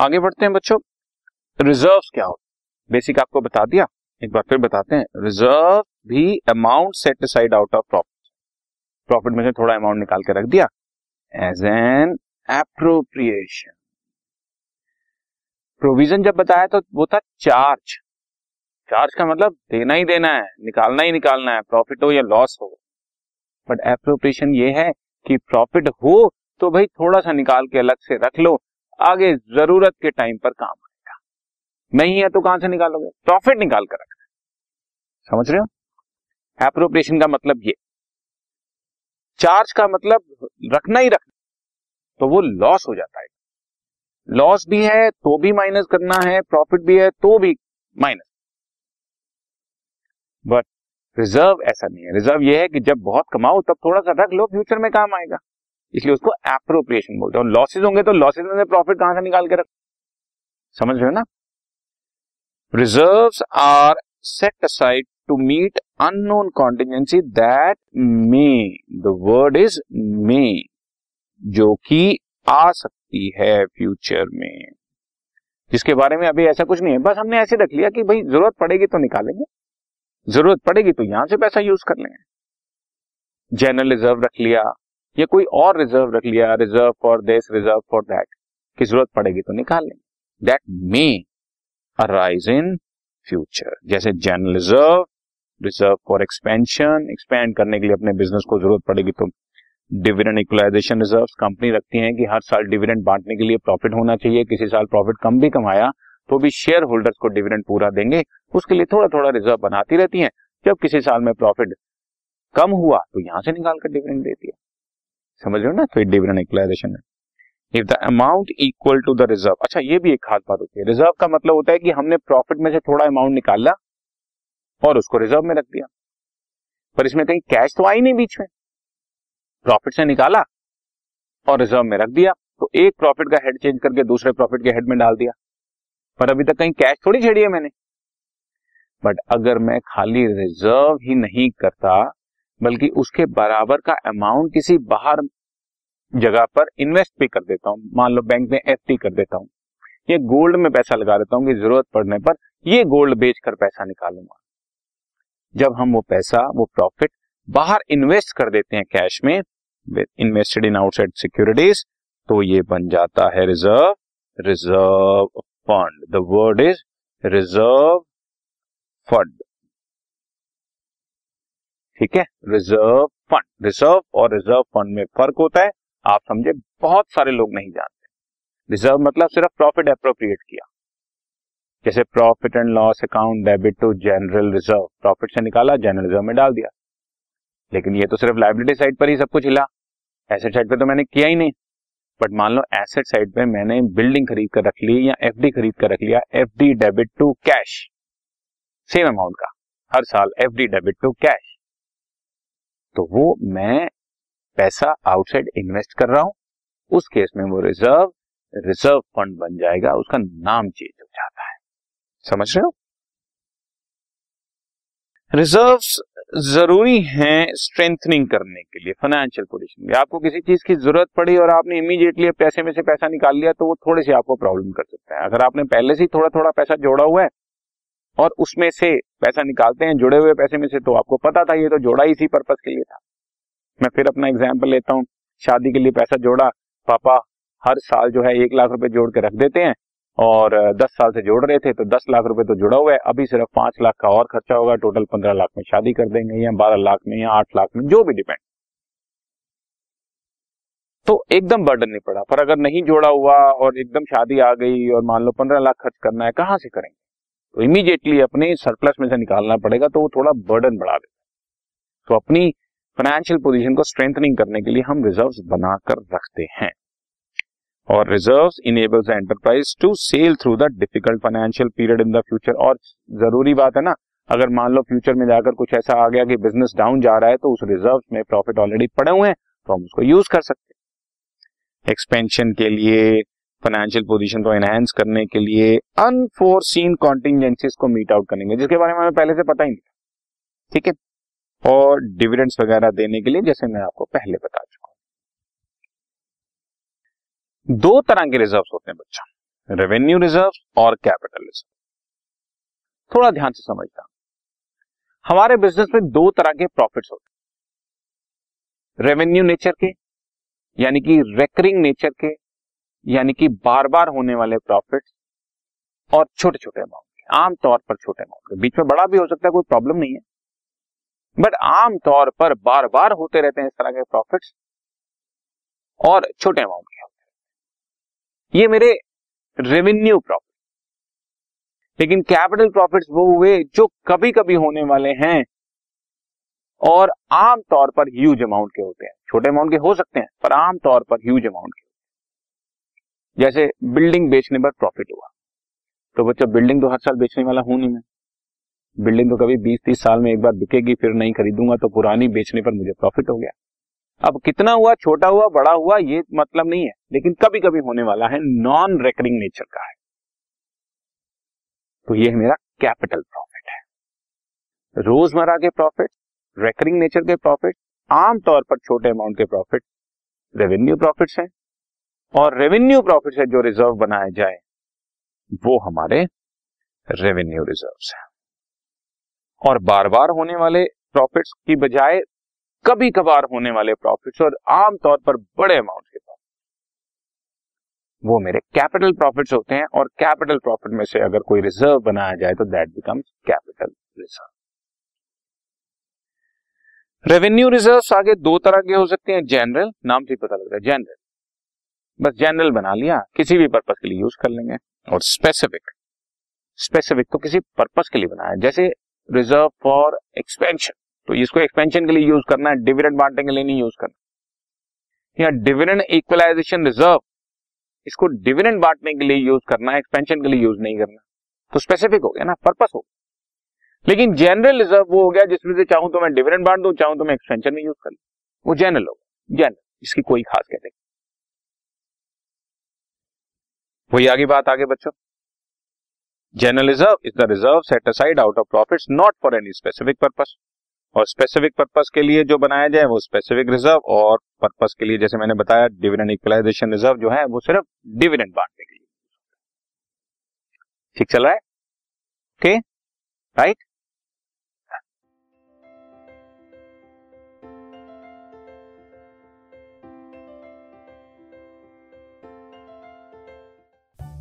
आगे बढ़ते हैं बच्चों। रिज़र्व क्या होता बेसिक आपको बता दिया। एक बार फिर बताते हैं। रिज़र्व भी amount set side out of profit profit में से थोड़ा अमाउंट निकाल के रख दिया। एज एन एप्रोप्रिएशन प्रोविज़न जब बताया तो वो था चार्ज चार्ज का मतलब देना ही देना है, निकालना ही निकालना है प्रॉफिट हो या लॉस हो। बट एप्रोप्रिएशन ये है कि प्रॉफिट हो तो भाई थोड़ा सा निकाल के अलग से रख लो। आगे ज़रूरत के टाइम पर काम आएगा। नहीं है तो कहाँ से निकालोगे? प्रॉफिट निकाल कर रखना। समझ रहे हो? एप्रोप्रिएशन का मतलब ये। चार्ज का मतलब रखना ही रखना। तो वो लॉस हो जाता है। लॉस भी है तो भी माइनस करना है प्रॉफिट भी है तो भी माइनस बट रिज़र्व ऐसा नहीं है। रिज़र्व ये है कि जब बहुत कमाओ, तब थोड़ा सा रख लो फ्यूचर में काम आएगा। इसलिए उसको एप्रोप्रिएशन बोलते हैं। और लॉसेज होंगे तो लॉसेज में प्रॉफिट कहाँ से निकाल के रख समझ रहे हो ना? Reserves are set aside to meet unknown contingency that may the word is may जो कि आ सकती है फ्यूचर में। जिसके बारे में अभी ऐसा कुछ नहीं है। बस हमने ऐसे रख लिया कि भाई, ज़रूरत पड़ेगी तो निकालेंगे। ज़रूरत पड़ेगी तो यहाँ से पैसा यूज़ कर लेंगे। जनरल रिज़र्व रख लिया। या कोई और रिज़र्व रख लिया reserve for this reserve for that की ज़रूरत पड़ेगी तो निकाल लेंगे। That may arise in future जैसे general reserve reserve for expansion expand करने के लिए अपने बिज़नेस को ज़रूरत पड़ेगी तो डिविडेंड इक्वलाइजेशन रिज़र्व कंपनी रखती है कि हर साल डिविडेंड बांटने के लिए प्रॉफिट होना चाहिए, किसी साल प्रॉफिट कम भी कमाया तो भी शेयर होल्डर्स को डिविडेंड पूरा देंगे, उसके लिए थोड़ा थोड़ा रिज़र्व बनाती रहती है। जब किसी साल में प्रॉफिट कम हुआ तो यहाँ से निकाल कर डिविडेंड देती है समझ रहे हो ना? तो डिविडेंड इक्वलाइजेशन है। If the amount equal to the reserve अच्छा ये भी एक खास बात होती है। रिज़र्व का मतलब होता है कि हमने प्रॉफिट में से थोड़ा अमाउंट निकाला और उसको रिज़र्व में रख दिया। पर इसमें कहीं कैश तो आई नहीं बीच में। प्रॉफिट से निकाला और रिज़र्व में रख दिया। तो एक प्रॉफिट का हेड चेंज करके दूसरे प्रॉफिट के हेड में डाल दिया। पर अभी तक कहीं कैश थोड़ी छेड़ी है मैंने। बट अगर मैं खाली रिज़र्व ही नहीं करता, बल्कि उसके बराबर का अमाउंट किसी बाहर जगह पर इन्वेस्ट भी कर देता हूँ। मान लो बैंक में एफ़ कर देता हूँ। या गोल्ड में पैसा लगा देता हूँ कि ज़रूरत पड़ने पर ये गोल्ड बेचकर पैसा निकालूँगा। जब हम वो पैसा, वो प्रॉफिट बाहर इन्वेस्ट कर देते हैं कैश में इन्वेस्टेड इन आउटसाइड सिक्योरिटीज तो ये बन जाता है reserve reserve fund the word is reserve fund ठीक है? रिज़र्व फंड रिज़र्व और रिज़र्व फंड में फ़र्क होता है। आप समझे, बहुत सारे लोग नहीं जानते। रिज़र्व मतलब सिर्फ़ प्रॉफिट अप्रोप्रिएट किया। जैसे profit and loss account debit to general reserve profit से निकाला जनरल रिज़र्व में डाल दिया। लेकिन ये तो सिर्फ़ लाइबिलिटी साइड पर ही सब कुछ हिला। एसेट साइड पे तो मैंने किया ही नहीं। बट मान लो एसेट साइड पे मैंने बिल्डिंग खरीद कर रख ली या एफडी खरीद कर रख लिया FD debit to cash same amount का। हर साल एफडी डेबिट टू कैश तो वो मैं पैसा आउटसाइड इन्वेस्ट कर रहा हूँ, उस केस में वो रिज़र्व रिज़र्व फंड बन जाएगा, उसका नाम चेंज हो जाता है। समझ रहे हो? रिज़र्व ज़रूरी हैं स्ट्रेंथनिंग करने के लिए फाइनेंशियल पोजीशन में आपको किसी चीज़ की ज़रूरत पड़ी और आपने इमीडिएटली पैसे में से पैसा निकाल लिया तो वो थोड़े से आपको प्रॉब्लम कर सकता है। अगर आपने पहले से थोड़ा थोड़ा पैसा जोड़ा हुआ है और उसमें से पैसा निकालते हैं, जुड़े हुए पैसे में से तो आपको पता था ये तो जोड़ा इसी पर्पज के लिए था। मैं फिर अपना एग्ज़ाम्पल लेता हूँ। शादी के लिए पैसा जोड़ा, पापा हर साल जो है एक लाख रुपए जोड़ के रख देते हैं और दस साल से जोड़ रहे थे तो दस लाख रुपए तो जुड़ा हुआ है। अभी सिर्फ़ पाँच लाख का और खर्चा होगा टोटल पंद्रह लाख में शादी कर देंगे या बारह लाख में या आठ लाख में, जो भी डिपेंड तो एकदम बर्डन नहीं पड़ा। पर अगर नहीं जोड़ा हुआ और एकदम शादी आ गई और मान लो पंद्रह लाख खर्च करना है, कहाँ से करेंगे? तो इमीडिएटली अपने सरप्लस में से निकालना पड़ेगा तो वो थोड़ा बर्डन बढ़ा देता तो अपनी फाइनेंशियल पोजीशन को स्ट्रेंथनिंग करने के लिए हम रिजर्व्स बनाकर रखते हैं। और reserve enables enterprise to sail through the difficult financial period in the future और ज़रूरी बात है ना, अगर मान लो फ्यूचर में जाकर कुछ ऐसा आ गया कि बिज़नेस डाउन जा रहा है तो उस रिज़र्व में प्रॉफिट ऑलरेडी पड़े हुए हैं तो हम उसको यूज़ कर सकते हैं। एक्सपेंशन के लिए फाइनेंशियल पोजीशन को एनहेंस करने के लिए अनफोर्सिन कॉन्टिजेंसीज को मीट आउट करेंगे, जिसके बारे में हमें पहले से पता ही नहीं ठीक है? और डिविडेंड्स वगैरह देने के लिए, जैसे मैं आपको पहले बता चुका हूँ। दो तरह के रिज़र्व होते हैं बच्चा। रेवेन्यू रिज़र्व और कैपिटल रिज़र्व थोड़ा ध्यान से समझना। हमारे बिज़नेस में दो तरह के प्रॉफिट्स होते हैं। रेवेन्यू नेचर के, यानी कि रेकरिंग नेचर के, यानी कि बार बार होने वाले प्रॉफिट और छोटे छोटे अमाउंट आमतौर पर छोटे अमाउंट बीच में बड़ा भी हो सकता है, कोई प्रॉब्लम नहीं है। बट आमतौर पर बार बार होते रहते हैं इस तरह के प्रॉफिट्स और छोटे अमाउंट के होते ये मेरे रेवेन्यू प्रॉफिट लेकिन कैपिटल प्रॉफिट्स वो हुए जो कभी कभी होने वाले हैं और आम तौर पर ह्यूज अमाउंट के होते हैं। छोटे अमाउंट के हो सकते हैं, पर आम तौर पर ह्यूज अमाउंट के जैसे बिल्डिंग बेचने पर प्रॉफिट हुआ। तो बच्चा बिल्डिंग तो हर साल बेचने वाला हूँ नहीं मैं। बिल्डिंग तो कभी बीस तीस साल में एक बार बिकेगी, फिर नहीं खरीदूँगा तो पुरानी बेचने पर मुझे प्रॉफिट हो गया। अब कितना हुआ, छोटा हुआ, बड़ा हुआ, ये मतलब नहीं है, लेकिन कभी कभी होने वाला है नॉन रेकरिंग नेचर का है। तो ये मेरा कैपिटल प्रॉफिट है। रोज़मर्रा के प्रॉफिट रेकरिंग नेचर के प्रॉफिट आमतौर पर छोटे अमाउंट के प्रॉफिट रेवेन्यू प्रॉफिट्स हैं। और रेवेन्यू प्रॉफिट से जो रिज़र्व बनाया जाए, वो हमारे रेवेन्यू रिजर्व्स हैं। और बार बार होने वाले प्रॉफिट्स की बजाय कभी कभार होने वाले प्रॉफिट्स और आमतौर पर बड़े अमाउंट के प्रॉफिट वो मेरे कैपिटल प्रॉफिट्स होते हैं और कैपिटल प्रॉफिट में से अगर कोई रिज़र्व बनाया जाए तो that becomes capital reserve revenue reserve आगे दो तरह के हो सकते हैं जनरल नाम से पता लग रहा है जनरल बस जनरल बना लिया, किसी भी पर्पज के लिए यूज़ कर लेंगे और स्पेसिफिक स्पेसिफिक तो किसी पर्पज के लिए बनाया जैसे रिज़र्व फॉर एक्सपेंशन तो इसको एक्सपेंशन के लिए यूज़ करना है डिविडेंड बांटने के लिए नहीं यूज़ करना। या डिविडेंड इक्वलाइजेशन रिज़र्व इसको डिविडेंड बांटने के लिए यूज़ करना है एक्सपेंशन के लिए यूज़ नहीं करना। तो स्पेसिफिक हो गया ना पर्पस हो लेकिन जनरल रिज़र्व वो हो गया जिसमें से चाहूँ तो मैं डिविडेंड बांट दू, चाहूँ तो मैं एक्सपेंशन में यूज़ कर लू। वो जनरल होगा जनरल इसकी कोई खास कहते वही आगे बात, आगे बच्चों। General reserve is the reserve set aside out of profit not for any specific purpose और स्पेसिफिक पर्पज के लिए जो बनाया जाए, वो स्पेसिफिक रिज़र्व और पर्पज के लिए, जैसे मैंने बताया डिविडेंड इक्वलाइजेशन रिज़र्व जो है, वो सिर्फ़ डिविडेंड बांटने के लिए। ठीक चल रहा है? Okay right